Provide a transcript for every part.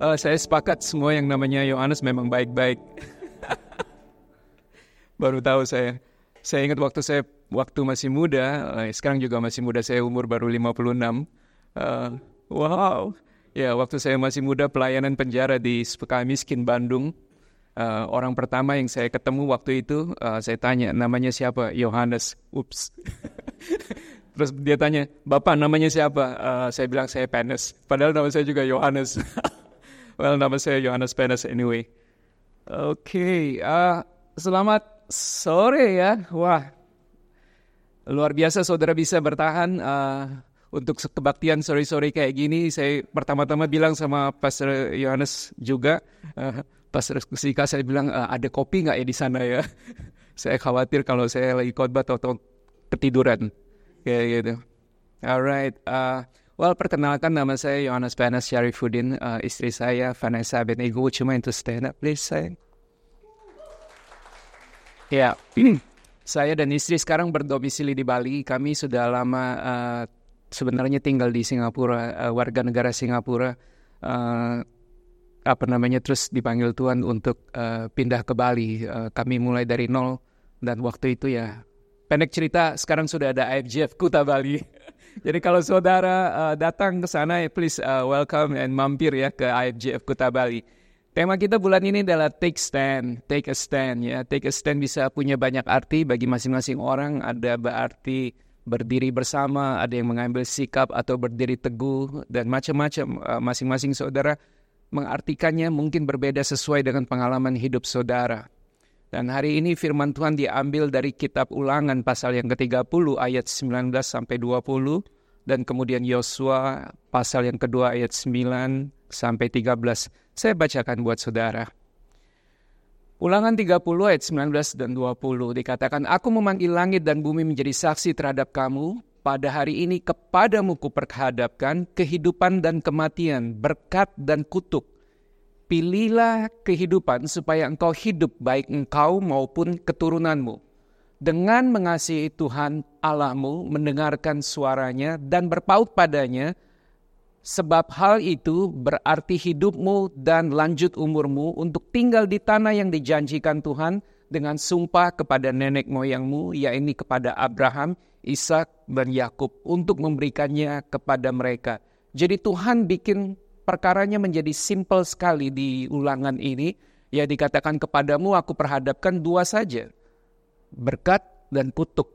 uh, saya sepakat semua yang namanya Yohanes memang baik-baik. baru tahu saya. Saya ingat waktu saya waktu masih muda, uh, sekarang juga masih muda, saya umur baru 56. Uh, wow. Ya, waktu saya masih muda pelayanan penjara di Miskin Bandung. Uh, orang pertama yang saya ketemu waktu itu, uh, saya tanya namanya siapa? Yohanes. Ups. Terus dia tanya, Bapak namanya siapa? Uh, saya bilang saya Penes. Padahal nama saya juga Yohanes. well, nama saya Yohanes Penes anyway. Oke, okay, uh, selamat sore ya. Wah, luar biasa saudara bisa bertahan. Uh, untuk kebaktian sore-sore kayak gini, saya pertama-tama bilang sama Pastor Yohanes juga, uh, Pastor Kusika saya bilang uh, ada kopi nggak ya di sana ya? saya khawatir kalau saya lagi khotbah atau ketiduran, kayak gitu. Alright, uh, well perkenalkan nama saya Yohanes Panas Syarifuddin, uh, istri saya Vanessa Benego. Cuma itu stand up please sayang. Ya, yeah. saya dan istri sekarang berdomisili di Bali. Kami sudah lama uh, sebenarnya tinggal di Singapura, uh, warga negara Singapura, uh, apa namanya terus dipanggil Tuhan untuk uh, pindah ke Bali. Uh, kami mulai dari nol dan waktu itu ya pendek cerita sekarang sudah ada IFJF Kuta Bali. Jadi kalau saudara uh, datang ke sana, ya please uh, welcome and mampir ya ke IFJF Kuta Bali. Tema kita bulan ini adalah take stand, take a stand ya. Take a stand bisa punya banyak arti bagi masing-masing orang. Ada berarti berdiri bersama, ada yang mengambil sikap atau berdiri teguh dan macam-macam uh, masing-masing saudara mengartikannya mungkin berbeda sesuai dengan pengalaman hidup saudara. Dan hari ini firman Tuhan diambil dari kitab Ulangan pasal yang ke-30 ayat 19 sampai 20 dan kemudian Yosua pasal yang kedua ayat 9 sampai 13. Saya bacakan buat saudara. Ulangan 30 ayat 19 dan 20 dikatakan, Aku memanggil langit dan bumi menjadi saksi terhadap kamu. Pada hari ini kepadamu kuperhadapkan kehidupan dan kematian, berkat dan kutuk. Pilihlah kehidupan supaya engkau hidup baik engkau maupun keturunanmu. Dengan mengasihi Tuhan Allahmu, mendengarkan suaranya dan berpaut padanya, Sebab hal itu berarti hidupmu dan lanjut umurmu untuk tinggal di tanah yang dijanjikan Tuhan dengan sumpah kepada nenek moyangmu, yaitu kepada Abraham, Ishak, dan Yakub untuk memberikannya kepada mereka. Jadi Tuhan bikin perkaranya menjadi simple sekali di ulangan ini. Ya dikatakan kepadamu aku perhadapkan dua saja. Berkat dan kutuk.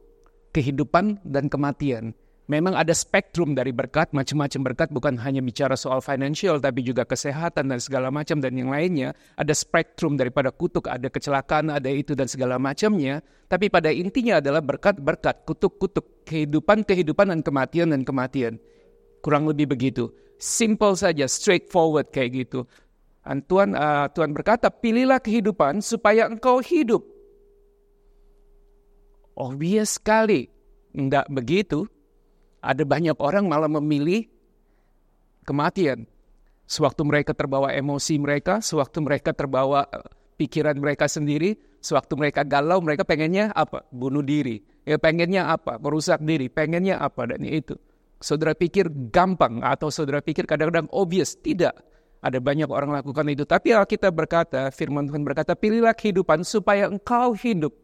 Kehidupan dan kematian. Memang ada spektrum dari berkat, macam-macam berkat bukan hanya bicara soal financial tapi juga kesehatan dan segala macam dan yang lainnya. Ada spektrum daripada kutuk, ada kecelakaan, ada itu dan segala macamnya. Tapi pada intinya adalah berkat-berkat, kutuk-kutuk, kehidupan-kehidupan dan kematian dan kematian. Kurang lebih begitu. Simple saja, straightforward kayak gitu. Dan Tuhan, uh, Tuhan berkata, pilihlah kehidupan supaya engkau hidup. Obvious sekali. Enggak begitu ada banyak orang malah memilih kematian. Sewaktu mereka terbawa emosi mereka, sewaktu mereka terbawa eh, pikiran mereka sendiri, sewaktu mereka galau, mereka pengennya apa? Bunuh diri. Ya pengennya apa? Merusak diri. Pengennya apa? Dan itu. Saudara pikir gampang atau saudara pikir kadang-kadang obvious. Tidak. Ada banyak orang lakukan itu. Tapi kita berkata, firman Tuhan berkata, pilihlah kehidupan supaya engkau hidup.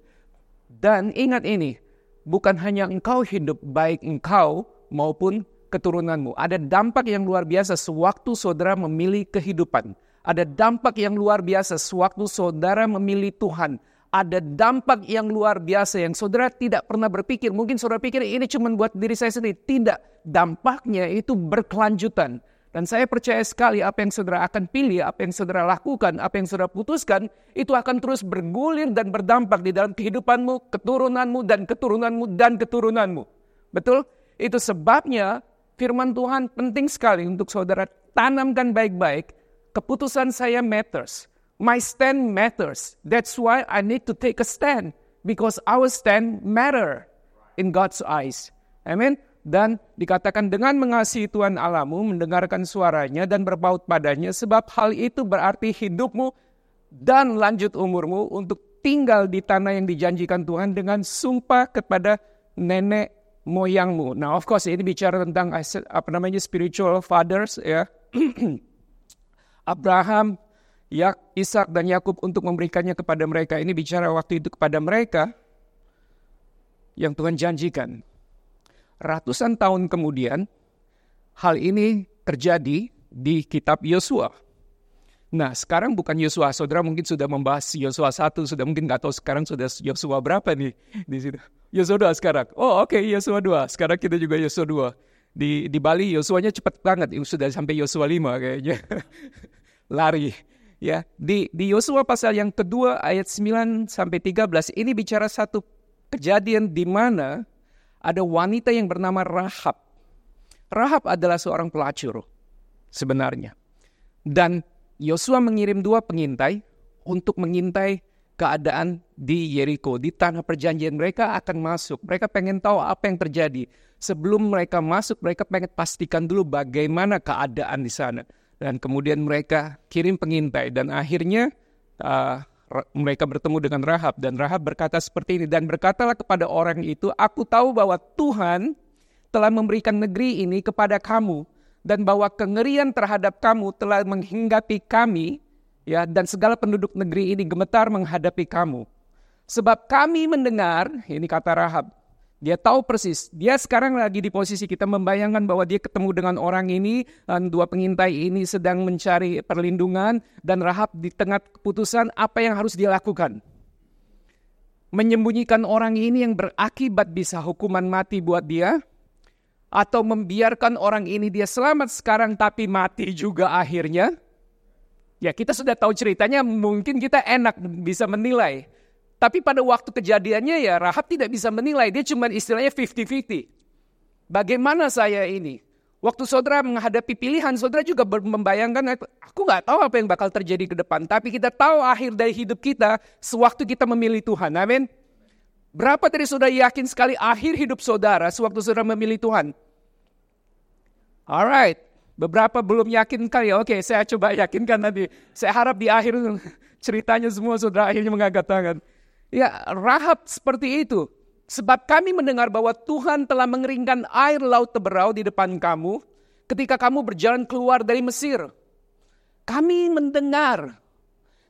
Dan ingat ini, bukan hanya engkau hidup, baik engkau maupun keturunanmu. Ada dampak yang luar biasa sewaktu saudara memilih kehidupan. Ada dampak yang luar biasa sewaktu saudara memilih Tuhan. Ada dampak yang luar biasa yang saudara tidak pernah berpikir. Mungkin saudara pikir ini cuma buat diri saya sendiri. Tidak, dampaknya itu berkelanjutan. Dan saya percaya sekali apa yang saudara akan pilih, apa yang saudara lakukan, apa yang saudara putuskan, itu akan terus bergulir dan berdampak di dalam kehidupanmu, keturunanmu, dan keturunanmu, dan keturunanmu. Betul? Itu sebabnya firman Tuhan penting sekali untuk saudara tanamkan baik-baik. Keputusan saya matters. My stand matters. That's why I need to take a stand. Because our stand matter in God's eyes. Amen. Dan dikatakan dengan mengasihi Tuhan Allahmu, mendengarkan suaranya dan berpaut padanya, sebab hal itu berarti hidupmu dan lanjut umurmu untuk tinggal di tanah yang dijanjikan Tuhan dengan sumpah kepada nenek moyangmu. Nah, of course ini bicara tentang apa namanya spiritual fathers ya. Abraham, ya, Ishak dan Yakub untuk memberikannya kepada mereka. Ini bicara waktu itu kepada mereka yang Tuhan janjikan. Ratusan tahun kemudian, hal ini terjadi di kitab Yosua. Nah, sekarang bukan Yosua. Saudara mungkin sudah membahas Yosua 1, sudah mungkin nggak tahu sekarang sudah Yosua berapa nih di situ. Yosua 2 sekarang. Oh, oke, okay, Yosua 2. Sekarang kita juga Yosua 2. Di di Bali Yosuanya cepat banget, sudah sampai Yosua 5 kayaknya. Lari. Ya, di di Yosua pasal yang kedua ayat 9 sampai 13 ini bicara satu kejadian di mana ada wanita yang bernama Rahab. Rahab adalah seorang pelacur sebenarnya. Dan Yosua mengirim dua pengintai untuk mengintai keadaan di Yeriko, di tanah perjanjian mereka akan masuk. Mereka pengen tahu apa yang terjadi. Sebelum mereka masuk, mereka pengen pastikan dulu bagaimana keadaan di sana. Dan kemudian mereka kirim pengintai dan akhirnya uh, mereka bertemu dengan Rahab dan Rahab berkata seperti ini dan berkatalah kepada orang itu, aku tahu bahwa Tuhan telah memberikan negeri ini kepada kamu dan bahwa kengerian terhadap kamu telah menghinggapi kami ya dan segala penduduk negeri ini gemetar menghadapi kamu. Sebab kami mendengar, ini kata Rahab, dia tahu persis. Dia sekarang lagi di posisi kita membayangkan bahwa dia ketemu dengan orang ini, dua pengintai ini sedang mencari perlindungan, dan Rahab di tengah keputusan apa yang harus dia lakukan. Menyembunyikan orang ini yang berakibat bisa hukuman mati buat dia, atau membiarkan orang ini dia selamat sekarang tapi mati juga akhirnya? Ya kita sudah tahu ceritanya mungkin kita enak bisa menilai. Tapi pada waktu kejadiannya ya Rahab tidak bisa menilai. Dia cuma istilahnya 50-50. Bagaimana saya ini? Waktu saudara menghadapi pilihan, saudara juga membayangkan, aku nggak tahu apa yang bakal terjadi ke depan. Tapi kita tahu akhir dari hidup kita, sewaktu kita memilih Tuhan. Amin. Berapa dari saudara yakin sekali akhir hidup saudara sewaktu saudara memilih Tuhan? Alright, beberapa belum yakin kali ya. Oke, saya coba yakinkan nanti. Saya harap di akhir ceritanya semua saudara akhirnya mengangkat tangan. Ya, Rahab seperti itu. Sebab kami mendengar bahwa Tuhan telah mengeringkan air laut teberau di depan kamu ketika kamu berjalan keluar dari Mesir. Kami mendengar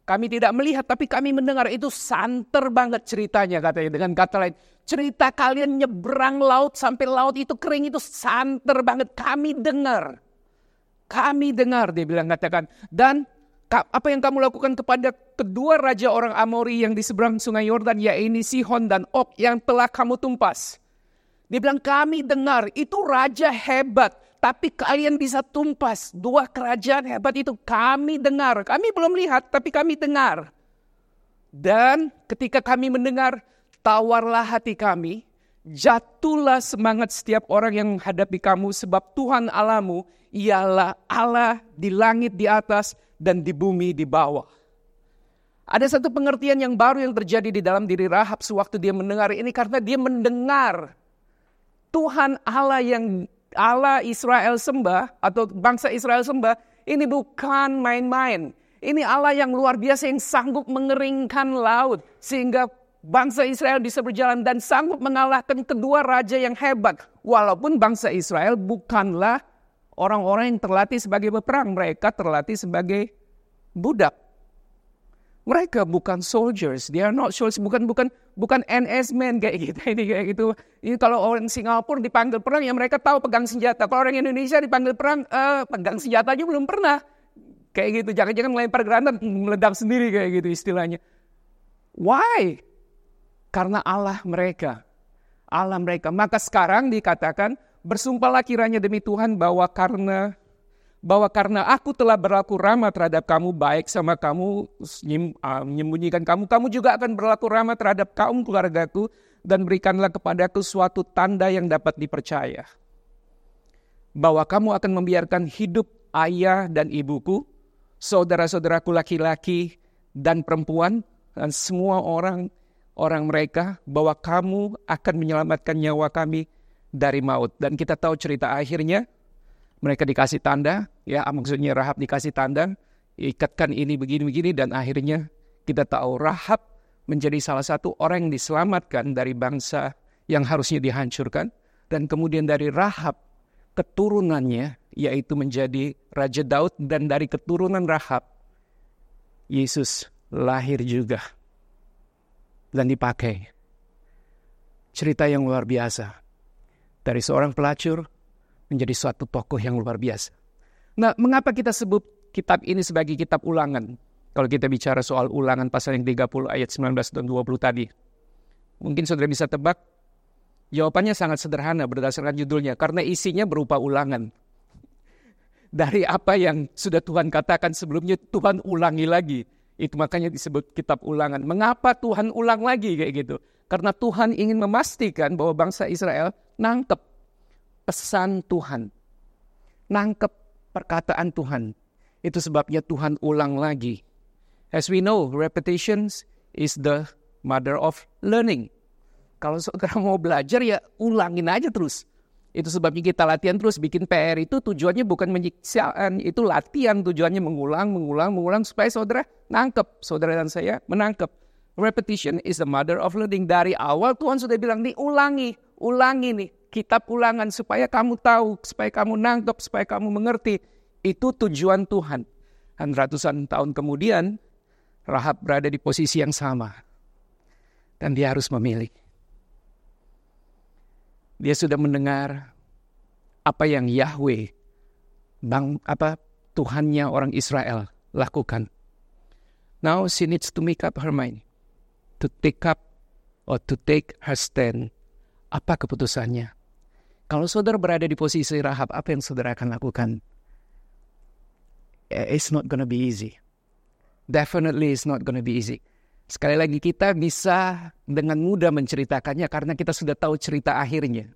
kami tidak melihat tapi kami mendengar itu santer banget ceritanya katanya. Dengan kata lain, cerita kalian nyebrang laut sampai laut itu kering itu santer banget. Kami dengar. Kami dengar dia bilang katakan. Dan apa yang kamu lakukan kepada kedua raja orang Amori yang di seberang sungai Yordan, yaitu Sihon dan Og yang telah kamu tumpas. Dia bilang kami dengar itu raja hebat tapi kalian bisa tumpas dua kerajaan hebat itu. Kami dengar, kami belum lihat, tapi kami dengar. Dan ketika kami mendengar, tawarlah hati kami, jatuhlah semangat setiap orang yang menghadapi kamu, sebab Tuhan Alamu ialah Allah di langit di atas dan di bumi di bawah. Ada satu pengertian yang baru yang terjadi di dalam diri Rahab sewaktu dia mendengar ini karena dia mendengar Tuhan Allah yang Allah Israel sembah atau bangsa Israel sembah ini bukan main-main. Ini Allah yang luar biasa yang sanggup mengeringkan laut sehingga bangsa Israel bisa berjalan dan sanggup mengalahkan kedua raja yang hebat. Walaupun bangsa Israel bukanlah orang-orang yang terlatih sebagai peperang, mereka terlatih sebagai budak. Mereka bukan soldiers, they are not soldiers, bukan bukan bukan NS men kayak gitu ini kayak gitu. Ini kalau orang Singapura dipanggil perang ya mereka tahu pegang senjata. Kalau orang Indonesia dipanggil perang, uh, pegang senjata aja belum pernah. Kayak gitu, jangan-jangan melempar granat meledak sendiri kayak gitu istilahnya. Why? Karena Allah mereka. Allah mereka. Maka sekarang dikatakan, bersumpahlah kiranya demi Tuhan bahwa karena bahwa karena aku telah berlaku ramah terhadap kamu, baik sama kamu, ah, menyembunyikan kamu, kamu juga akan berlaku ramah terhadap kaum keluargaku, dan berikanlah kepadaku suatu tanda yang dapat dipercaya. Bahwa kamu akan membiarkan hidup ayah dan ibuku, saudara-saudaraku laki-laki dan perempuan, dan semua orang orang mereka, bahwa kamu akan menyelamatkan nyawa kami dari maut. Dan kita tahu cerita akhirnya, mereka dikasih tanda, ya maksudnya Rahab dikasih tanda, ikatkan ini begini-begini dan akhirnya kita tahu Rahab menjadi salah satu orang yang diselamatkan dari bangsa yang harusnya dihancurkan dan kemudian dari Rahab keturunannya, yaitu menjadi Raja Daud, dan dari keturunan Rahab, Yesus lahir juga dan dipakai. Cerita yang luar biasa. Dari seorang pelacur menjadi suatu tokoh yang luar biasa. Nah, mengapa kita sebut kitab ini sebagai kitab ulangan? Kalau kita bicara soal ulangan pasal yang 30 ayat 19 dan 20 tadi. Mungkin saudara bisa tebak, jawabannya sangat sederhana berdasarkan judulnya. Karena isinya berupa ulangan. Dari apa yang sudah Tuhan katakan sebelumnya, Tuhan ulangi lagi. Itu makanya disebut kitab ulangan. Mengapa Tuhan ulang lagi kayak gitu? Karena Tuhan ingin memastikan bahwa bangsa Israel nangkep pesan Tuhan. Nangkep perkataan Tuhan. Itu sebabnya Tuhan ulang lagi. As we know, repetitions is the mother of learning. Kalau saudara mau belajar ya ulangin aja terus. Itu sebabnya kita latihan terus bikin PR itu tujuannya bukan menyiksaan, itu latihan tujuannya mengulang, mengulang, mengulang supaya saudara nangkep, saudara dan saya menangkep. Repetition is the mother of learning. Dari awal Tuhan sudah bilang nih ulangi, ulangi nih kitab ulangan supaya kamu tahu, supaya kamu nangkep, supaya kamu mengerti. Itu tujuan Tuhan. Dan ratusan tahun kemudian Rahab berada di posisi yang sama. Dan dia harus memilih. Dia sudah mendengar apa yang Yahweh, bang apa Tuhannya orang Israel lakukan. Now she needs to make up her mind to take up or to take her stand. Apa keputusannya? Kalau saudara berada di posisi Rahab, apa yang saudara akan lakukan? Eh, it's not gonna be easy. Definitely it's not gonna be easy. Sekali lagi kita bisa dengan mudah menceritakannya karena kita sudah tahu cerita akhirnya.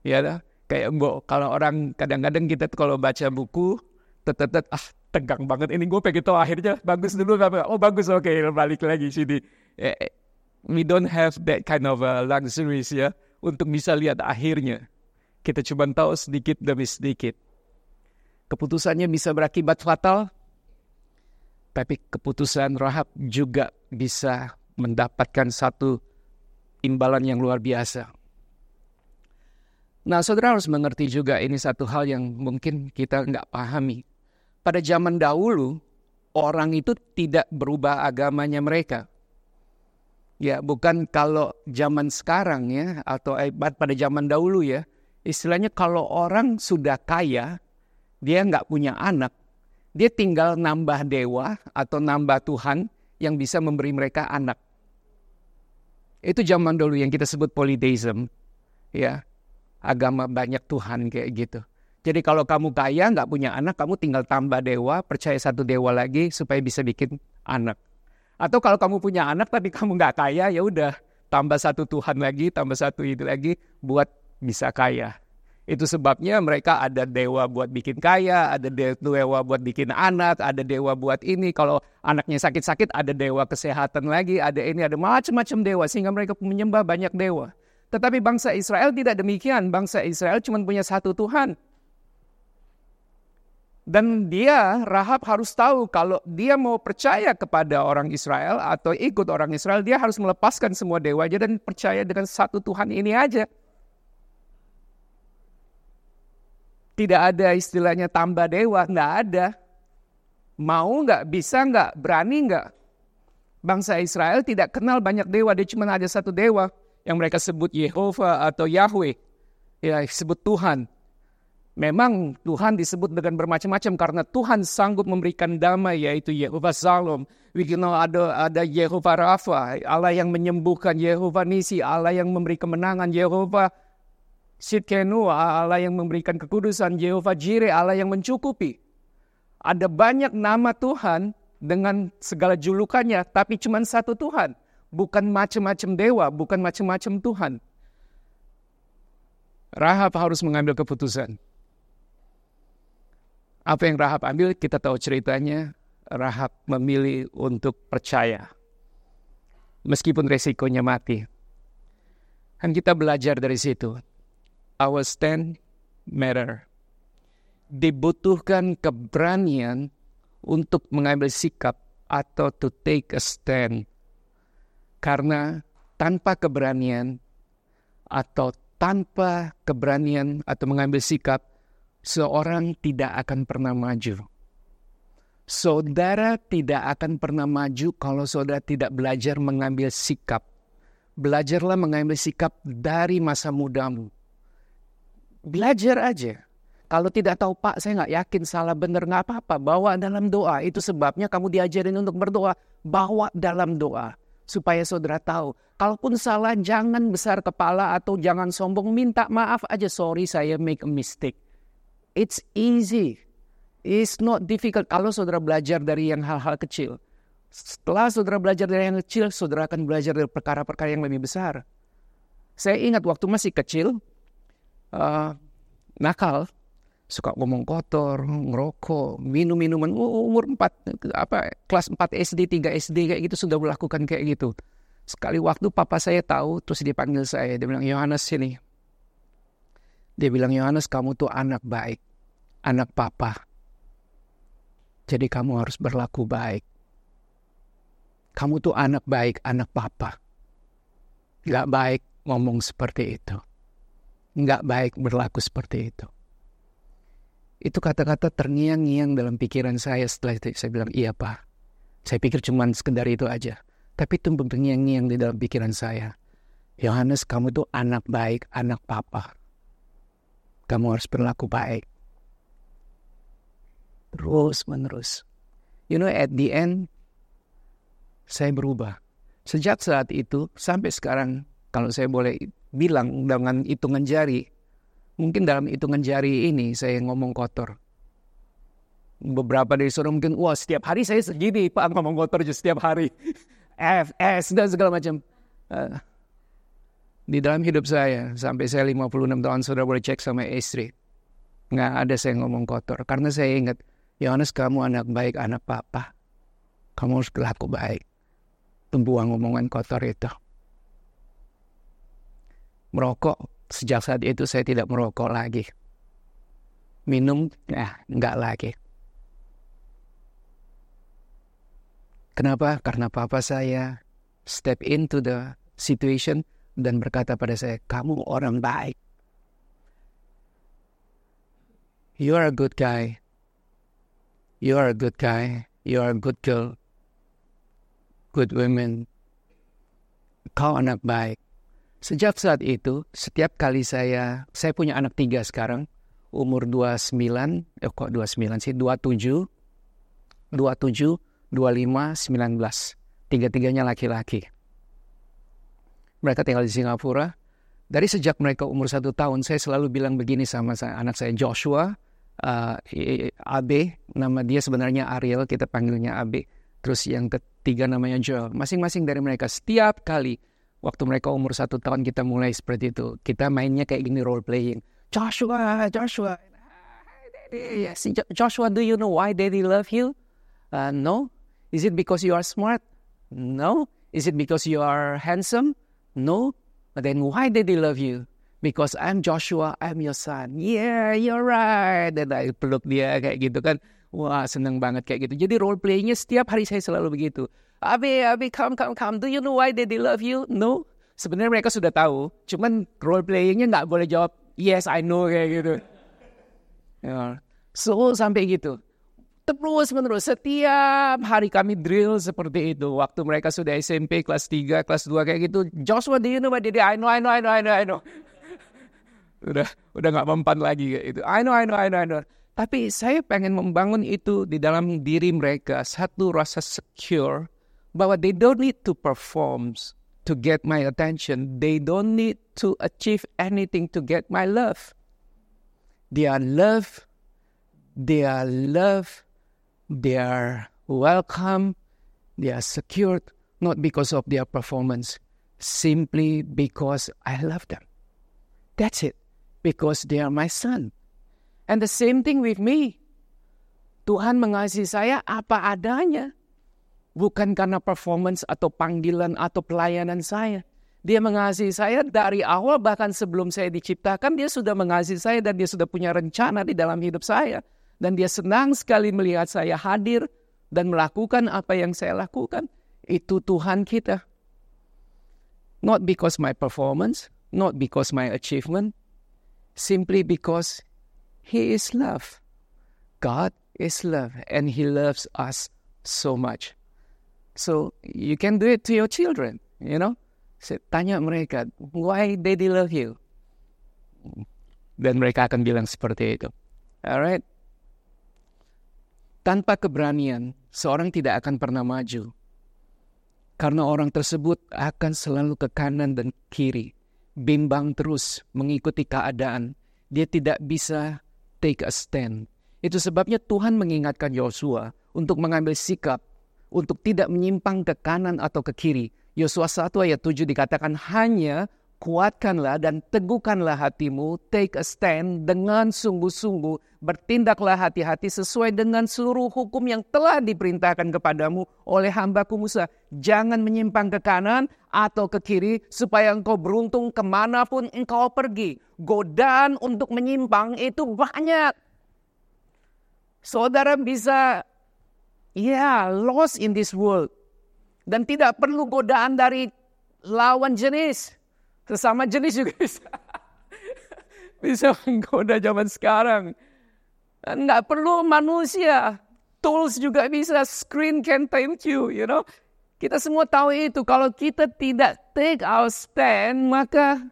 Ya dah, kayak mbok kalau orang kadang-kadang kita kalau baca buku tetet ah tegang banget ini gue pengen tahu akhirnya bagus dulu apa oh bagus oke okay, balik lagi sini we don't have that kind of uh, luxuries ya untuk bisa lihat akhirnya kita cuma tahu sedikit demi sedikit keputusannya bisa berakibat fatal tapi keputusan Rahab juga bisa mendapatkan satu imbalan yang luar biasa. Nah, saudara harus mengerti juga ini satu hal yang mungkin kita nggak pahami. Pada zaman dahulu, orang itu tidak berubah agamanya mereka. Ya, bukan kalau zaman sekarang ya, atau pada zaman dahulu ya. Istilahnya kalau orang sudah kaya, dia nggak punya anak, dia tinggal nambah dewa atau nambah Tuhan yang bisa memberi mereka anak. Itu zaman dulu yang kita sebut polytheism. Ya, agama banyak Tuhan kayak gitu. Jadi kalau kamu kaya nggak punya anak, kamu tinggal tambah dewa, percaya satu dewa lagi supaya bisa bikin anak. Atau kalau kamu punya anak tapi kamu nggak kaya, ya udah tambah satu Tuhan lagi, tambah satu itu lagi buat bisa kaya. Itu sebabnya mereka ada dewa buat bikin kaya, ada dewa buat bikin anak, ada dewa buat ini. Kalau anaknya sakit-sakit, ada dewa kesehatan lagi, ada ini, ada macam-macam dewa. Sehingga mereka menyembah banyak dewa. Tetapi bangsa Israel tidak demikian. Bangsa Israel cuma punya satu Tuhan. Dan dia, Rahab harus tahu kalau dia mau percaya kepada orang Israel atau ikut orang Israel, dia harus melepaskan semua dewanya dan percaya dengan satu Tuhan ini aja. Tidak ada istilahnya tambah dewa, nggak ada. Mau nggak, bisa nggak, berani nggak. Bangsa Israel tidak kenal banyak dewa, dia cuma ada satu dewa yang mereka sebut Yehova atau Yahweh. Ya, sebut Tuhan. Memang Tuhan disebut dengan bermacam-macam karena Tuhan sanggup memberikan damai yaitu Yehova Salom. We know ada ada Yehova Rafa, Allah yang menyembuhkan, Yehova Nisi, Allah yang memberi kemenangan, Yehova Sitkenu, Allah yang memberikan kekudusan, Jehovah Jireh, Allah yang mencukupi. Ada banyak nama Tuhan dengan segala julukannya, tapi cuma satu Tuhan. Bukan macam-macam dewa, bukan macam-macam Tuhan. Rahab harus mengambil keputusan. Apa yang Rahab ambil, kita tahu ceritanya. Rahab memilih untuk percaya. Meskipun resikonya mati. Dan kita belajar dari situ our stand matter. Dibutuhkan keberanian untuk mengambil sikap atau to take a stand. Karena tanpa keberanian atau tanpa keberanian atau mengambil sikap, seorang tidak akan pernah maju. Saudara tidak akan pernah maju kalau saudara tidak belajar mengambil sikap. Belajarlah mengambil sikap dari masa mudamu. Belajar aja. Kalau tidak tahu Pak, saya nggak yakin salah benar nggak apa-apa. Bawa dalam doa. Itu sebabnya kamu diajarin untuk berdoa. Bawa dalam doa supaya saudara tahu. Kalaupun salah, jangan besar kepala atau jangan sombong. Minta maaf aja. Sorry, saya make a mistake. It's easy. It's not difficult kalau saudara belajar dari yang hal-hal kecil. Setelah saudara belajar dari yang kecil, saudara akan belajar dari perkara-perkara yang lebih besar. Saya ingat waktu masih kecil, uh, nakal, suka ngomong kotor, ngerokok, minum minuman umur 4 apa kelas 4 SD, 3 SD kayak gitu sudah melakukan kayak gitu. Sekali waktu papa saya tahu terus dia panggil saya, dia bilang Yohanes sini. Dia bilang Yohanes kamu tuh anak baik, anak papa. Jadi kamu harus berlaku baik. Kamu tuh anak baik, anak papa. Gak baik ngomong seperti itu. Gak baik berlaku seperti itu. Itu kata-kata terngiang-ngiang dalam pikiran saya setelah itu. Saya bilang, iya pak. Saya pikir cuma sekedar itu aja. Tapi itu terngiang-ngiang di dalam pikiran saya. Yohanes, kamu tuh anak baik, anak papa. Kamu harus berlaku baik terus menerus. You know, at the end, saya berubah. Sejak saat itu sampai sekarang, kalau saya boleh bilang dengan hitungan jari, mungkin dalam hitungan jari ini saya ngomong kotor. Beberapa dari saudara mungkin, wah setiap hari saya segini, Pak ngomong kotor aja setiap hari. F, S, dan segala macam. Uh, di dalam hidup saya, sampai saya 56 tahun, saudara boleh cek sama istri. Nggak ada saya ngomong kotor. Karena saya ingat, Yohanes kamu anak baik, anak papa. Kamu harus berlaku baik. Membuang omongan kotor itu. Merokok, sejak saat itu saya tidak merokok lagi. Minum, ya enggak lagi. Kenapa? Karena papa saya step into the situation dan berkata pada saya, kamu orang baik. You are a good guy. You are a good guy. You are a good girl. Good women. Kau anak baik. Sejak saat itu, setiap kali saya, saya punya anak tiga sekarang, umur 29, eh kok 29 sih, 27, 27, 25, 19. Tiga-tiganya laki-laki. Mereka tinggal di Singapura. Dari sejak mereka umur satu tahun, saya selalu bilang begini sama anak saya Joshua, uh, AB, nama dia sebenarnya Ariel, kita panggilnya AB. Terus yang ketiga namanya Joel. Masing-masing dari mereka setiap kali waktu mereka umur satu tahun kita mulai seperti itu. Kita mainnya kayak gini role playing. Joshua, Joshua. Yes, Joshua, do you know why daddy love you? Uh, no. Is it because you are smart? No. Is it because you are handsome? No. But then why he love you? Because I'm Joshua, I'm your son. Yeah, you're right. Dan I peluk dia kayak gitu kan. Wah, seneng banget kayak gitu. Jadi role playingnya setiap hari saya selalu begitu. Abi, Abi, come, come, come. Do you know why they love you? No. Sebenarnya mereka sudah tahu. Cuman role playingnya nggak boleh jawab, yes, I know kayak gitu. Ya. So, sampai gitu. Terus menerus setiap hari kami drill seperti itu. Waktu mereka sudah SMP kelas 3, kelas 2 kayak gitu. Joshua, do you know what they did? I know, I know, I know, I know, I know udah udah nggak mempan lagi itu. I know, I know, I know, I know. Tapi saya pengen membangun itu di dalam diri mereka satu rasa secure bahwa they don't need to perform to get my attention. They don't need to achieve anything to get my love. They are love. They are love. They are welcome. They are secured not because of their performance, simply because I love them. That's it because they are my son. And the same thing with me. Tuhan mengasihi saya apa adanya. Bukan karena performance atau panggilan atau pelayanan saya. Dia mengasihi saya dari awal bahkan sebelum saya diciptakan dia sudah mengasihi saya dan dia sudah punya rencana di dalam hidup saya. Dan dia senang sekali melihat saya hadir dan melakukan apa yang saya lakukan. Itu Tuhan kita. Not because my performance, not because my achievement, simply because He is love. God is love, and He loves us so much. So you can do it to your children, you know. Saya tanya mereka, why daddy love you? Dan mereka akan bilang seperti itu. Alright. Tanpa keberanian, seorang tidak akan pernah maju. Karena orang tersebut akan selalu ke kanan dan kiri. Bimbang terus mengikuti keadaan. Dia tidak bisa take a stand. Itu sebabnya Tuhan mengingatkan Yosua untuk mengambil sikap untuk tidak menyimpang ke kanan atau ke kiri. Yosua 1 ayat 7 dikatakan hanya kuatkanlah dan teguhkanlah hatimu, take a stand dengan sungguh-sungguh, bertindaklah hati-hati sesuai dengan seluruh hukum yang telah diperintahkan kepadamu oleh hambaku Musa. Jangan menyimpang ke kanan atau ke kiri supaya engkau beruntung ke mana pun engkau pergi. Godaan untuk menyimpang itu banyak. Saudara bisa, ya, yeah, lost in this world. Dan tidak perlu godaan dari lawan jenis Sesama jenis juga bisa. bisa menggoda zaman sekarang. Nggak perlu manusia. Tools juga bisa. Screen can tempt you, you know. Kita semua tahu itu. Kalau kita tidak take our stand, maka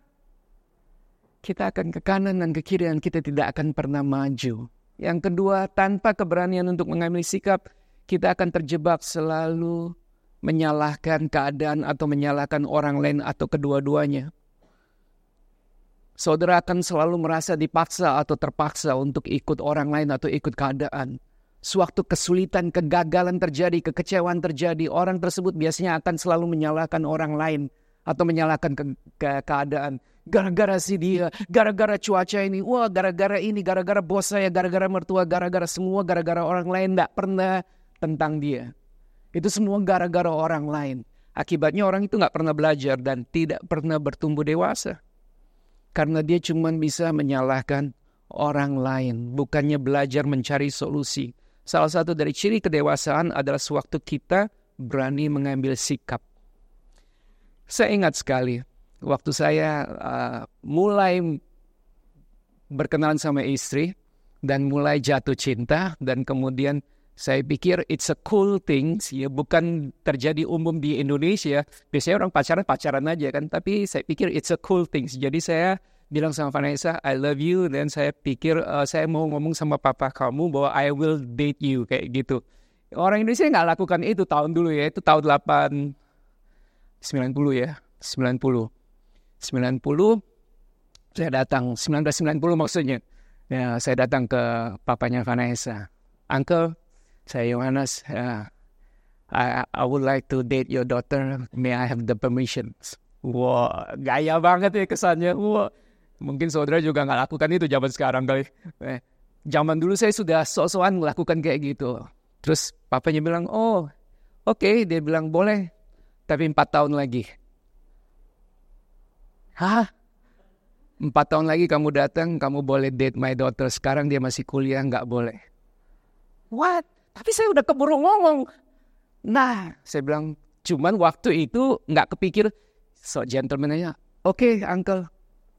kita akan ke kanan dan ke kiri dan kita tidak akan pernah maju. Yang kedua, tanpa keberanian untuk mengambil sikap, kita akan terjebak selalu menyalahkan keadaan atau menyalahkan orang lain atau kedua-duanya. Saudara akan selalu merasa dipaksa atau terpaksa untuk ikut orang lain atau ikut keadaan. Sewaktu kesulitan, kegagalan terjadi, kekecewaan terjadi, orang tersebut biasanya akan selalu menyalahkan orang lain atau menyalahkan ke, ke keadaan. Gara-gara si dia, gara-gara cuaca ini, wah gara-gara ini, gara-gara bos saya, gara-gara mertua, gara-gara semua, gara-gara orang lain, tidak pernah tentang dia. Itu semua gara-gara orang lain. Akibatnya orang itu nggak pernah belajar dan tidak pernah bertumbuh dewasa karena dia cuma bisa menyalahkan orang lain, bukannya belajar mencari solusi. Salah satu dari ciri kedewasaan adalah sewaktu kita berani mengambil sikap. Saya ingat sekali waktu saya uh, mulai berkenalan sama istri dan mulai jatuh cinta dan kemudian saya pikir it's a cool thing, ya bukan terjadi umum di Indonesia. Biasanya orang pacaran pacaran aja kan, tapi saya pikir it's a cool thing. Jadi saya bilang sama Vanessa, I love you, dan saya pikir uh, saya mau ngomong sama papa kamu bahwa I will date you kayak gitu. Orang Indonesia nggak lakukan itu tahun dulu ya, itu tahun 8 90 ya, 90. 90 saya datang 1990 maksudnya. Ya, saya datang ke papanya Vanessa. Uncle, saya Yohanes, uh, I, I would like to date your daughter. May I have the permission? Wah, gaya banget ya kesannya. Wah, mungkin saudara juga nggak lakukan itu zaman sekarang kali. Eh, zaman dulu saya sudah sok-sokan melakukan kayak gitu. Terus papanya bilang, oh oke, okay. dia bilang boleh, tapi empat tahun lagi. Hah? Empat tahun lagi kamu datang, kamu boleh date my daughter. Sekarang dia masih kuliah, nggak boleh. What? Tapi saya udah keburu ngomong. Nah, saya bilang, cuman waktu itu nggak kepikir. So gentleman aja, oke okay, uncle,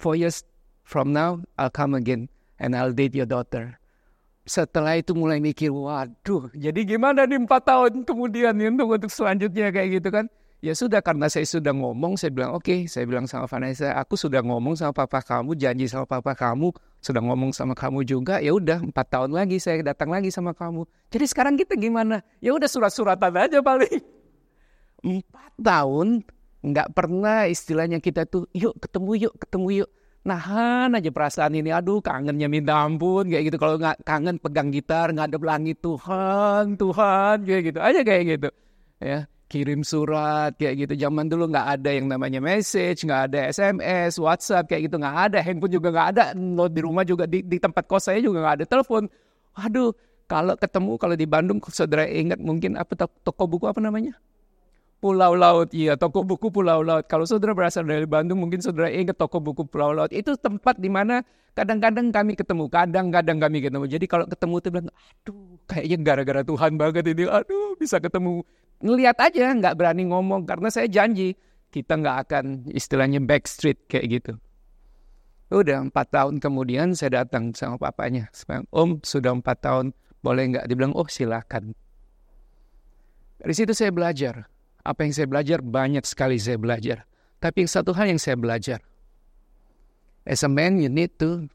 four years from now I'll come again and I'll date your daughter. Setelah itu mulai mikir, waduh, jadi gimana nih empat tahun kemudian untuk untuk selanjutnya kayak gitu kan? Ya sudah karena saya sudah ngomong, saya bilang oke, okay. saya bilang sama Vanessa, aku sudah ngomong sama papa kamu, janji sama papa kamu, sudah ngomong sama kamu juga, ya udah empat tahun lagi saya datang lagi sama kamu. Jadi sekarang kita gimana? Ya udah surat-suratan aja paling. Empat tahun nggak pernah istilahnya kita tuh, yuk ketemu yuk, ketemu yuk. Nahan aja perasaan ini, aduh kangennya minta ampun kayak gitu. Kalau nggak kangen pegang gitar, ngadep langit Tuhan, Tuhan kayak gitu aja kayak gitu. Ya kirim surat kayak gitu. Zaman dulu nggak ada yang namanya message, nggak ada SMS, WhatsApp kayak gitu nggak ada. Handphone juga nggak ada. Lo di rumah juga di, di tempat kos saya juga nggak ada telepon. Waduh, kalau ketemu kalau di Bandung saudara ingat mungkin apa toko buku apa namanya? Pulau Laut, iya toko buku Pulau Laut. Kalau saudara berasal dari Bandung, mungkin saudara ingat toko buku Pulau Laut. Itu tempat di mana kadang-kadang kami ketemu, kadang-kadang kami ketemu. Jadi kalau ketemu tuh bilang, aduh kayaknya gara-gara Tuhan banget ini, aduh bisa ketemu ngelihat aja nggak berani ngomong karena saya janji kita nggak akan istilahnya backstreet kayak gitu Udah empat tahun kemudian saya datang sama papanya. Om sudah empat tahun, boleh nggak? Dibilang, oh silakan. Dari situ saya belajar. Apa yang saya belajar? Banyak sekali saya belajar. Tapi satu hal yang saya belajar. As a man, you need to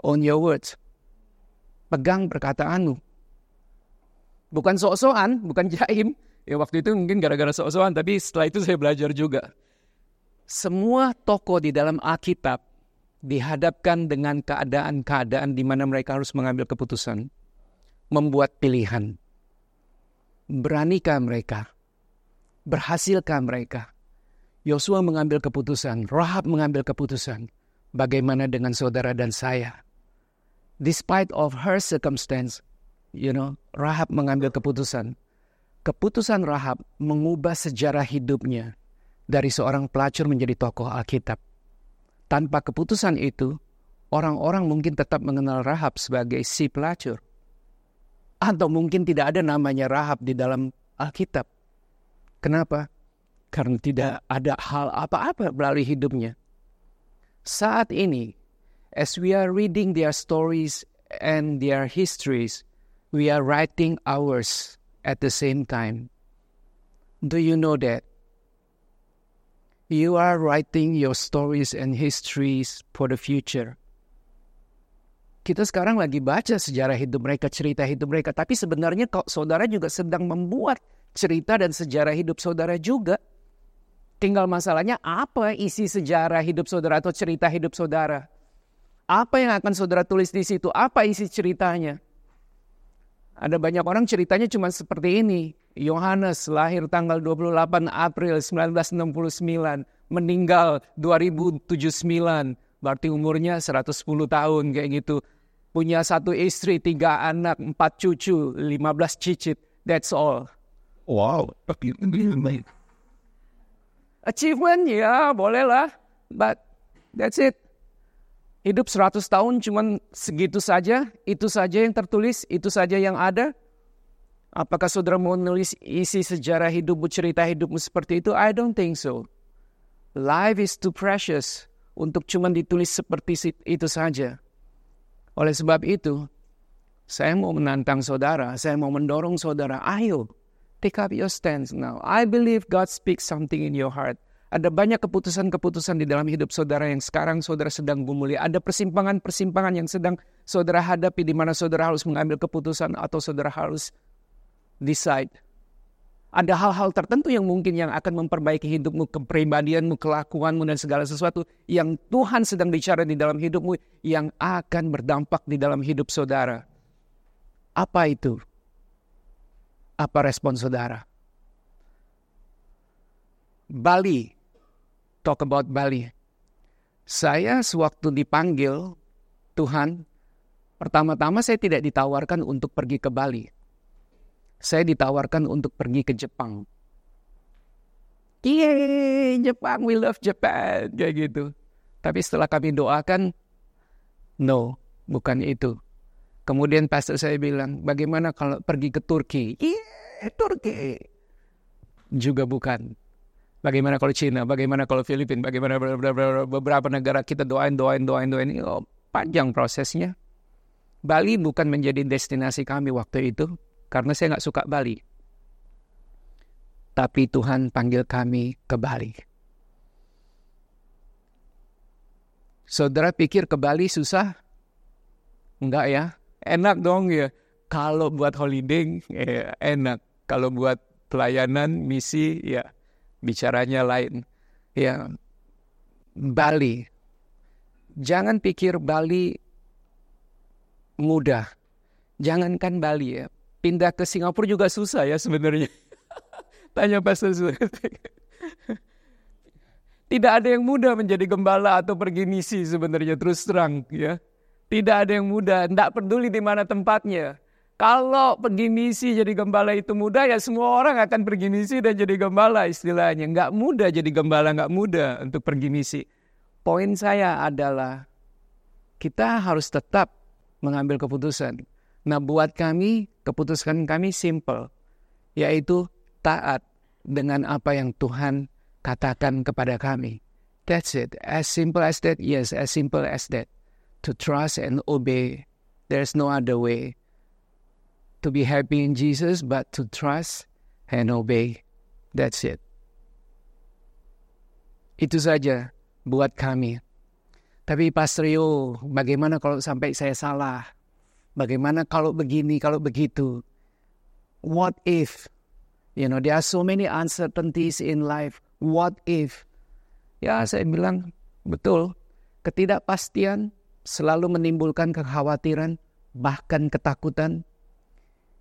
own your words. Pegang perkataanmu. Bukan sok-sokan, bukan jaim. Ya waktu itu mungkin gara-gara sok-sokan, tapi setelah itu saya belajar juga semua tokoh di dalam Alkitab dihadapkan dengan keadaan-keadaan di mana mereka harus mengambil keputusan, membuat pilihan. Beranikah mereka? Berhasilkah mereka? Yosua mengambil keputusan, Rahab mengambil keputusan. Bagaimana dengan saudara dan saya? Despite of her circumstance, you know, Rahab mengambil keputusan. Keputusan Rahab mengubah sejarah hidupnya dari seorang pelacur menjadi tokoh Alkitab. Tanpa keputusan itu, orang-orang mungkin tetap mengenal Rahab sebagai si pelacur. Atau mungkin tidak ada namanya Rahab di dalam Alkitab. Kenapa? Karena tidak ada hal apa-apa melalui hidupnya. Saat ini, as we are reading their stories and their histories, we are writing ours at the same time. Do you know that You are writing your stories and histories for the future. Kita sekarang lagi baca sejarah hidup mereka, cerita hidup mereka. Tapi sebenarnya kok saudara juga sedang membuat cerita dan sejarah hidup saudara juga. Tinggal masalahnya apa isi sejarah hidup saudara atau cerita hidup saudara. Apa yang akan saudara tulis di situ? Apa isi ceritanya? Ada banyak orang ceritanya cuma seperti ini. Yohanes lahir tanggal 28 April 1969, meninggal 2079, berarti umurnya 110 tahun kayak gitu. Punya satu istri, tiga anak, empat cucu, 15 cicit. That's all. Wow. Achievement ya boleh lah. But that's it. Hidup 100 tahun cuman segitu saja, itu saja yang tertulis, itu saja yang ada. Apakah saudara mau nulis isi sejarah hidupmu, cerita hidupmu seperti itu? I don't think so. Life is too precious untuk cuman ditulis seperti itu saja. Oleh sebab itu, saya mau menantang saudara, saya mau mendorong saudara, ayo, take up your stance now. I believe God speaks something in your heart. Ada banyak keputusan-keputusan di dalam hidup saudara yang sekarang saudara sedang gumuli. Ada persimpangan-persimpangan yang sedang saudara hadapi di mana saudara harus mengambil keputusan atau saudara harus decide. Ada hal-hal tertentu yang mungkin yang akan memperbaiki hidupmu, kepribadianmu, kelakuanmu, dan segala sesuatu yang Tuhan sedang bicara di dalam hidupmu yang akan berdampak di dalam hidup saudara. Apa itu? Apa respon saudara? Bali talk about Bali. Saya sewaktu dipanggil Tuhan, pertama-tama saya tidak ditawarkan untuk pergi ke Bali. Saya ditawarkan untuk pergi ke Jepang. Yeay, Jepang, we love Japan, kayak gitu. Tapi setelah kami doakan, no, bukan itu. Kemudian pastor saya bilang, bagaimana kalau pergi ke Turki? Iya, Turki. Juga bukan. Bagaimana kalau Cina? Bagaimana kalau Filipina? Bagaimana beberapa negara kita doain, doain, doain, doain. Oh, panjang prosesnya. Bali bukan menjadi destinasi kami waktu itu karena saya nggak suka Bali. Tapi Tuhan panggil kami ke Bali. Saudara pikir ke Bali susah? Enggak ya? Enak dong ya. Kalau buat holiday ya enak. Kalau buat pelayanan, misi ya bicaranya lain. Ya, Bali. Jangan pikir Bali mudah. Jangankan Bali ya. Pindah ke Singapura juga susah ya sebenarnya. Tanya Pastor Tidak ada yang mudah menjadi gembala atau pergi misi sebenarnya terus terang ya. Tidak ada yang mudah, tidak peduli di mana tempatnya. Kalau pergi misi jadi gembala itu mudah, ya semua orang akan pergi misi dan jadi gembala istilahnya. Nggak mudah jadi gembala, nggak mudah untuk pergi misi. Poin saya adalah kita harus tetap mengambil keputusan. Nah buat kami, keputusan kami simple. Yaitu taat dengan apa yang Tuhan katakan kepada kami. That's it. As simple as that. Yes, as simple as that. To trust and obey. There's no other way to be happy in Jesus, but to trust and obey. That's it. Itu saja buat kami. Tapi Pastor Yo, bagaimana kalau sampai saya salah? Bagaimana kalau begini, kalau begitu? What if? You know, there are so many uncertainties in life. What if? Ya, saya bilang betul. Ketidakpastian selalu menimbulkan kekhawatiran, bahkan ketakutan.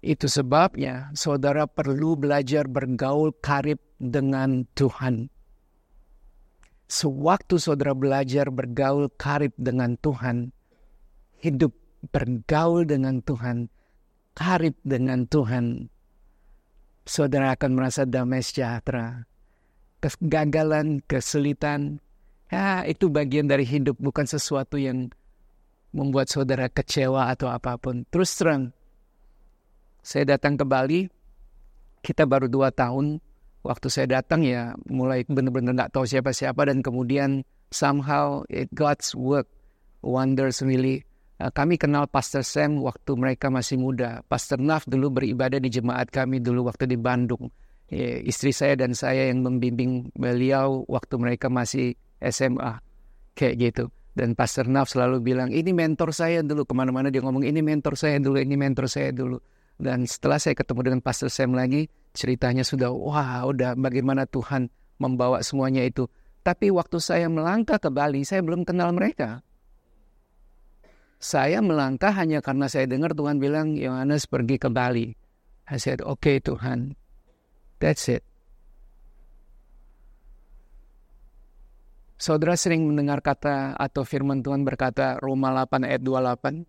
Itu sebabnya saudara perlu belajar bergaul karib dengan Tuhan. Sewaktu saudara belajar bergaul karib dengan Tuhan, hidup bergaul dengan Tuhan, karib dengan Tuhan, saudara akan merasa damai sejahtera kegagalan, kesulitan, ya itu bagian dari hidup, bukan sesuatu yang membuat saudara kecewa atau apa pun. Terus terang, saya datang ke Bali, kita baru dua tahun. Waktu saya datang ya mulai benar-benar nggak tahu siapa-siapa dan kemudian somehow it God's work wonders really. Uh, kami kenal Pastor Sam waktu mereka masih muda. Pastor Naf dulu beribadah di jemaat kami dulu waktu di Bandung istri saya dan saya yang membimbing beliau waktu mereka masih SMA kayak gitu dan Pastor Naf selalu bilang ini mentor saya dulu ke mana-mana dia ngomong ini mentor saya dulu ini mentor saya dulu dan setelah saya ketemu dengan Pastor Sam lagi ceritanya sudah wah udah bagaimana Tuhan membawa semuanya itu tapi waktu saya melangkah ke Bali saya belum kenal mereka saya melangkah hanya karena saya dengar Tuhan bilang Yohanes pergi ke Bali I said oke okay, Tuhan That's it. Saudara sering mendengar kata atau firman Tuhan berkata Roma 8 ayat 28.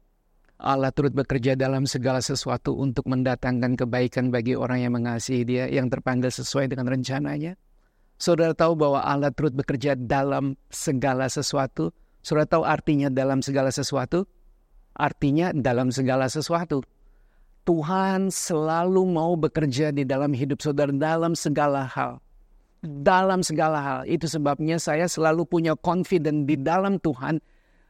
Allah turut bekerja dalam segala sesuatu untuk mendatangkan kebaikan bagi orang yang mengasihi dia, yang terpanggil sesuai dengan rencananya. Saudara tahu bahwa Allah turut bekerja dalam segala sesuatu. Saudara tahu artinya dalam segala sesuatu? Artinya dalam segala sesuatu. Tuhan selalu mau bekerja di dalam hidup saudara dalam segala hal. Dalam segala hal. Itu sebabnya saya selalu punya confident di dalam Tuhan.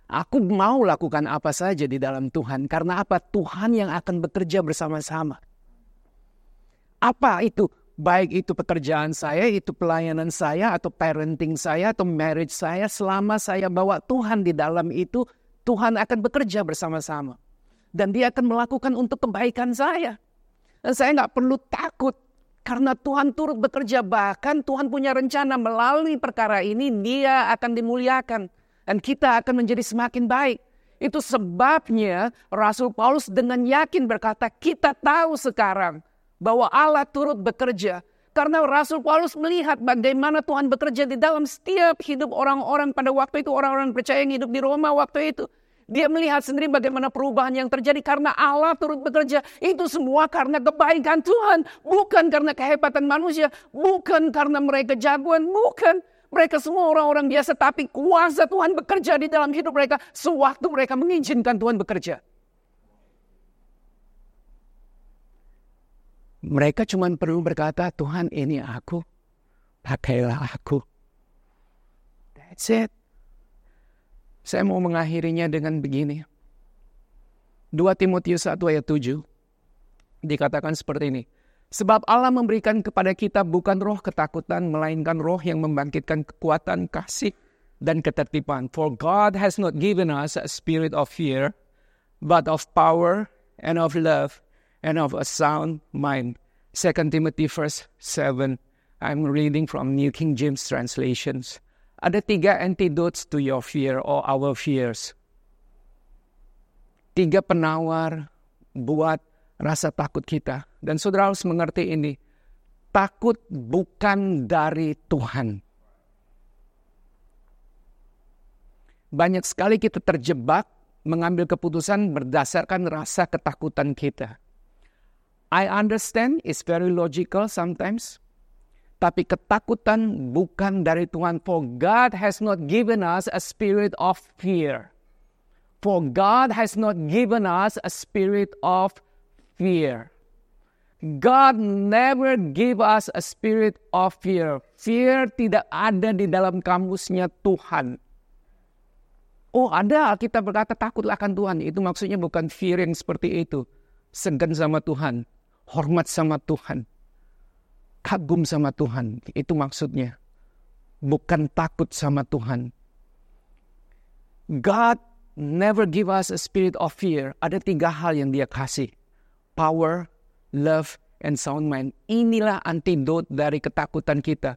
Aku mau lakukan apa saja di dalam Tuhan. Karena apa? Tuhan yang akan bekerja bersama-sama. Apa itu? Baik itu pekerjaan saya, itu pelayanan saya, atau parenting saya, atau marriage saya. Selama saya bawa Tuhan di dalam itu, Tuhan akan bekerja bersama-sama dan dia akan melakukan untuk kebaikan saya. Dan saya nggak perlu takut karena Tuhan turut bekerja bahkan Tuhan punya rencana melalui perkara ini dia akan dimuliakan dan kita akan menjadi semakin baik. Itu sebabnya Rasul Paulus dengan yakin berkata kita tahu sekarang bahwa Allah turut bekerja karena Rasul Paulus melihat bagaimana Tuhan bekerja di dalam setiap hidup orang-orang pada waktu itu orang-orang percaya yang hidup di Roma waktu itu dia melihat sendiri bagaimana perubahan yang terjadi karena Allah turut bekerja. Itu semua karena kebaikan Tuhan. Bukan karena kehebatan manusia. Bukan karena mereka jagoan. Bukan. Mereka semua orang-orang biasa. Tapi kuasa Tuhan bekerja di dalam hidup mereka. Sewaktu mereka mengizinkan Tuhan bekerja. Mereka cuma perlu berkata, Tuhan ini aku. Pakailah aku. That's it. Saya mau mengakhirinya dengan begini. 2 Timotius 1 ayat 7 dikatakan seperti ini. Sebab Allah memberikan kepada kita bukan roh ketakutan, melainkan roh yang membangkitkan kekuatan, kasih, dan ketertiban. For God has not given us a spirit of fear, but of power and of love and of a sound mind. 2 Timothy 1 7. I'm reading from New King James translations. Ada tiga antidotes to your fear or our fears. Tiga penawar buat rasa takut kita. Dan saudara harus mengerti ini. Takut bukan dari Tuhan. Banyak sekali kita terjebak mengambil keputusan berdasarkan rasa ketakutan kita. I understand it's very logical sometimes. Tapi ketakutan bukan dari Tuhan. For God has not given us a spirit of fear. For God has not given us a spirit of fear. God never give us a spirit of fear. Fear tidak ada di dalam kamusnya Tuhan. Oh ada kita berkata takutlah akan Tuhan. Itu maksudnya bukan fear yang seperti itu. Segan sama Tuhan. Hormat sama Tuhan. Kagum sama Tuhan. Itu maksudnya. Bukan takut sama Tuhan. God never give us a spirit of fear. Ada tiga hal yang dia kasih. Power, love, and sound mind. Inilah antidot dari ketakutan kita.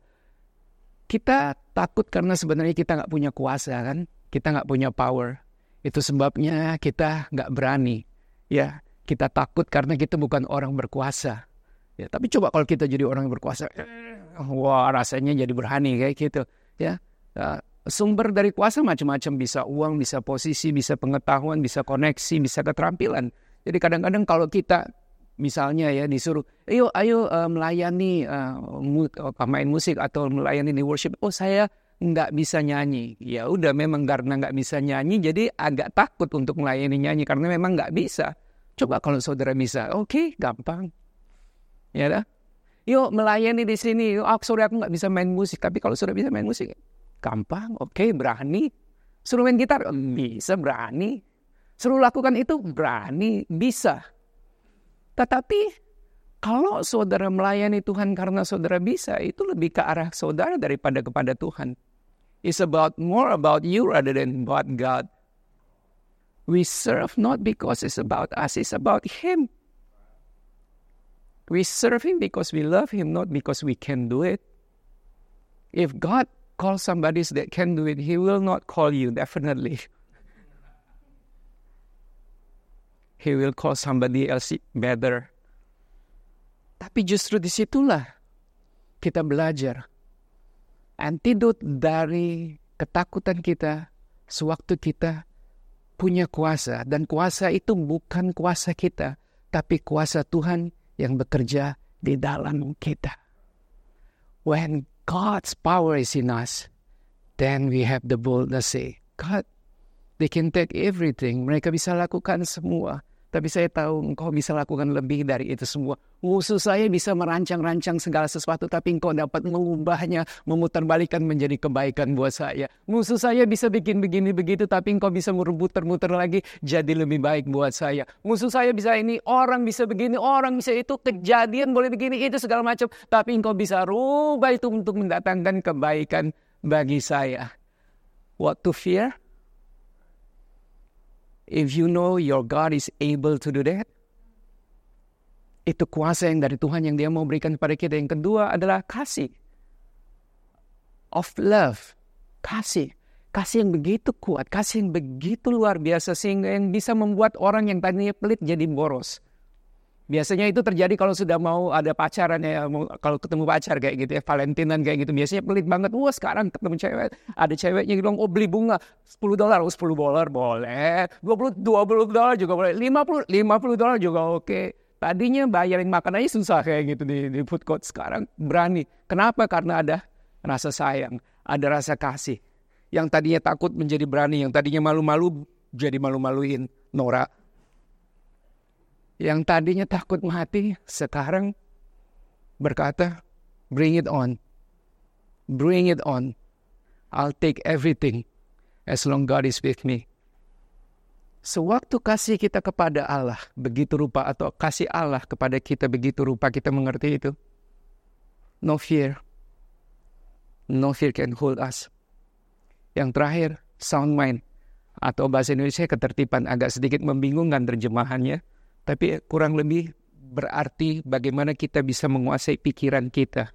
Kita takut karena sebenarnya kita nggak punya kuasa kan, kita nggak punya power. Itu sebabnya kita nggak berani. Ya, kita takut karena kita bukan orang berkuasa. Ya, tapi coba kalau kita jadi orang yang berkuasa, wah rasanya jadi berani kayak gitu. Ya, uh, sumber dari kuasa macam-macam bisa uang, bisa posisi, bisa pengetahuan, bisa koneksi, bisa keterampilan. Jadi kadang-kadang kalau kita misalnya ya disuruh ayo ayo uh, melayani uh, mu, main musik atau melayani di worship. Oh saya nggak bisa nyanyi. Ya udah memang karena nggak bisa nyanyi jadi agak takut untuk melayani nyanyi karena memang nggak bisa. Coba kalau saudara bisa oke okay, gampang. Ya dah. Yuk melayani di sini. Oh, saudara aku nggak bisa main musik. Tapi kalau saudara bisa main musik gampang oke okay, berani. Suruh main gitar bisa berani suruh lakukan itu berani bisa tetapi kalau saudara melayani Tuhan karena saudara bisa, itu lebih ke arah saudara daripada kepada Tuhan. It's about more about you rather than about God. We serve not because it's about us, it's about Him. We serve Him because we love Him, not because we can do it. If God calls somebody that can do it, He will not call you, definitely. He will call somebody else better. Tapi justru di situlah kita belajar. Antidot dari ketakutan kita sewaktu kita punya kuasa. Dan kuasa itu bukan kuasa kita, tapi kuasa Tuhan yang bekerja di dalam kita. When God's power is in us, then we have the boldness say, God, they can take everything. Mereka bisa lakukan semua. Tapi saya tahu engkau bisa lakukan lebih dari itu semua. Musuh saya bisa merancang-rancang segala sesuatu, tapi engkau dapat mengubahnya, memutarbalikkan menjadi kebaikan buat saya. Musuh saya bisa bikin begini begitu, tapi engkau bisa merebut-muter lagi jadi lebih baik buat saya. Musuh saya bisa ini, orang bisa begini, orang bisa itu, kejadian boleh begini, itu segala macam. Tapi engkau bisa rubah itu untuk mendatangkan kebaikan bagi saya. What to fear? If you know your God is able to do that, itu kuasa yang dari Tuhan yang dia mau berikan kepada kita. Yang kedua adalah kasih. Of love. Kasih. Kasih yang begitu kuat, kasih yang begitu luar biasa sehingga yang bisa membuat orang yang tadinya pelit jadi boros. Biasanya itu terjadi kalau sudah mau ada pacaran ya, kalau ketemu pacar kayak gitu ya, Valentinan kayak gitu. Biasanya pelit banget. Wah sekarang ketemu cewek, ada ceweknya bilang, oh beli bunga 10 dolar, oh 10 dolar boleh. 20, 20 dolar juga boleh. 50, 50 dolar juga oke. Tadinya bayarin makan aja susah kayak gitu di, di food court. Sekarang berani. Kenapa? Karena ada rasa sayang, ada rasa kasih. Yang tadinya takut menjadi berani, yang tadinya malu-malu jadi malu-maluin. Nora, yang tadinya takut mati sekarang berkata, bring it on. Bring it on. I'll take everything as long God is with me. Sewaktu kasih kita kepada Allah begitu rupa atau kasih Allah kepada kita begitu rupa kita mengerti itu. No fear. No fear can hold us. Yang terakhir, sound mind. Atau bahasa Indonesia ketertiban agak sedikit membingungkan terjemahannya. Tapi kurang lebih berarti bagaimana kita bisa menguasai pikiran kita.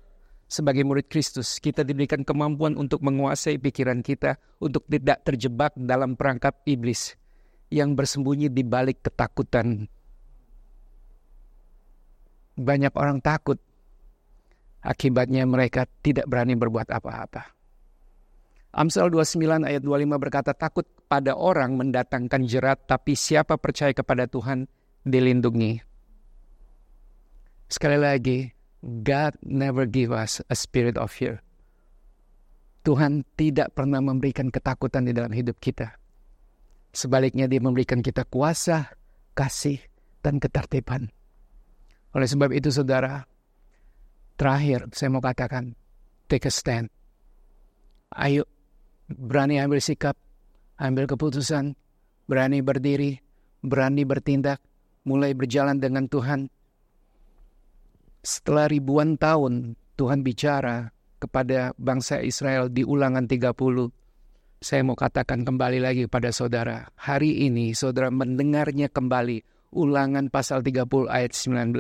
Sebagai murid Kristus, kita diberikan kemampuan untuk menguasai pikiran kita, untuk tidak terjebak dalam perangkap iblis yang bersembunyi di balik ketakutan. Banyak orang takut, akibatnya mereka tidak berani berbuat apa-apa. Amsal 29 ayat 25 berkata, takut pada orang mendatangkan jerat, tapi siapa percaya kepada Tuhan dilindungi. Sekali lagi, God never give us a spirit of fear. Tuhan tidak pernah memberikan ketakutan di dalam hidup kita. Sebaliknya dia memberikan kita kuasa, kasih, dan ketertiban. Oleh sebab itu saudara, terakhir saya mau katakan, take a stand. Ayo, berani ambil sikap, ambil keputusan, berani berdiri, berani bertindak, mulai berjalan dengan Tuhan. Setelah ribuan tahun Tuhan bicara kepada bangsa Israel di ulangan 30, saya mau katakan kembali lagi kepada saudara. Hari ini saudara mendengarnya kembali. Ulangan pasal 30 ayat 19.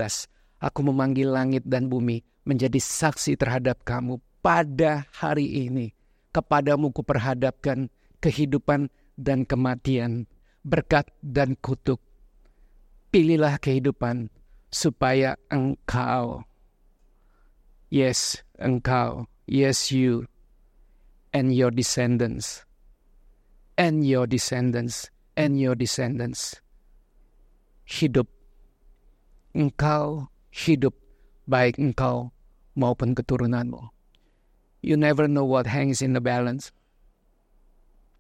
Aku memanggil langit dan bumi menjadi saksi terhadap kamu pada hari ini. Kepadamu kuperhadapkan kehidupan dan kematian, berkat dan kutuk. Pilihlah kehidupan supaya engkau, yes, engkau, yes, you, and your descendants and your descendants and your descendants hidup. Engkau hidup baik engkau maupun keturunanmu. You never know what hangs in the balance.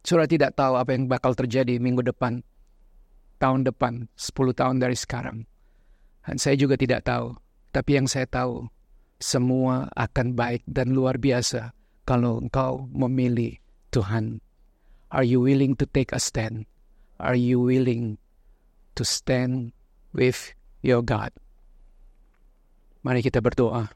Surah tidak tahu apa yang bakal terjadi minggu depan, tahun depan, 10 tahun dari sekarang. Dan saya juga tidak tahu. Tapi yang saya tahu, semua akan baik dan luar biasa kalau engkau memilih Tuhan Are you willing to take a stand? Are you willing to stand with your God? Mari kita berdoa.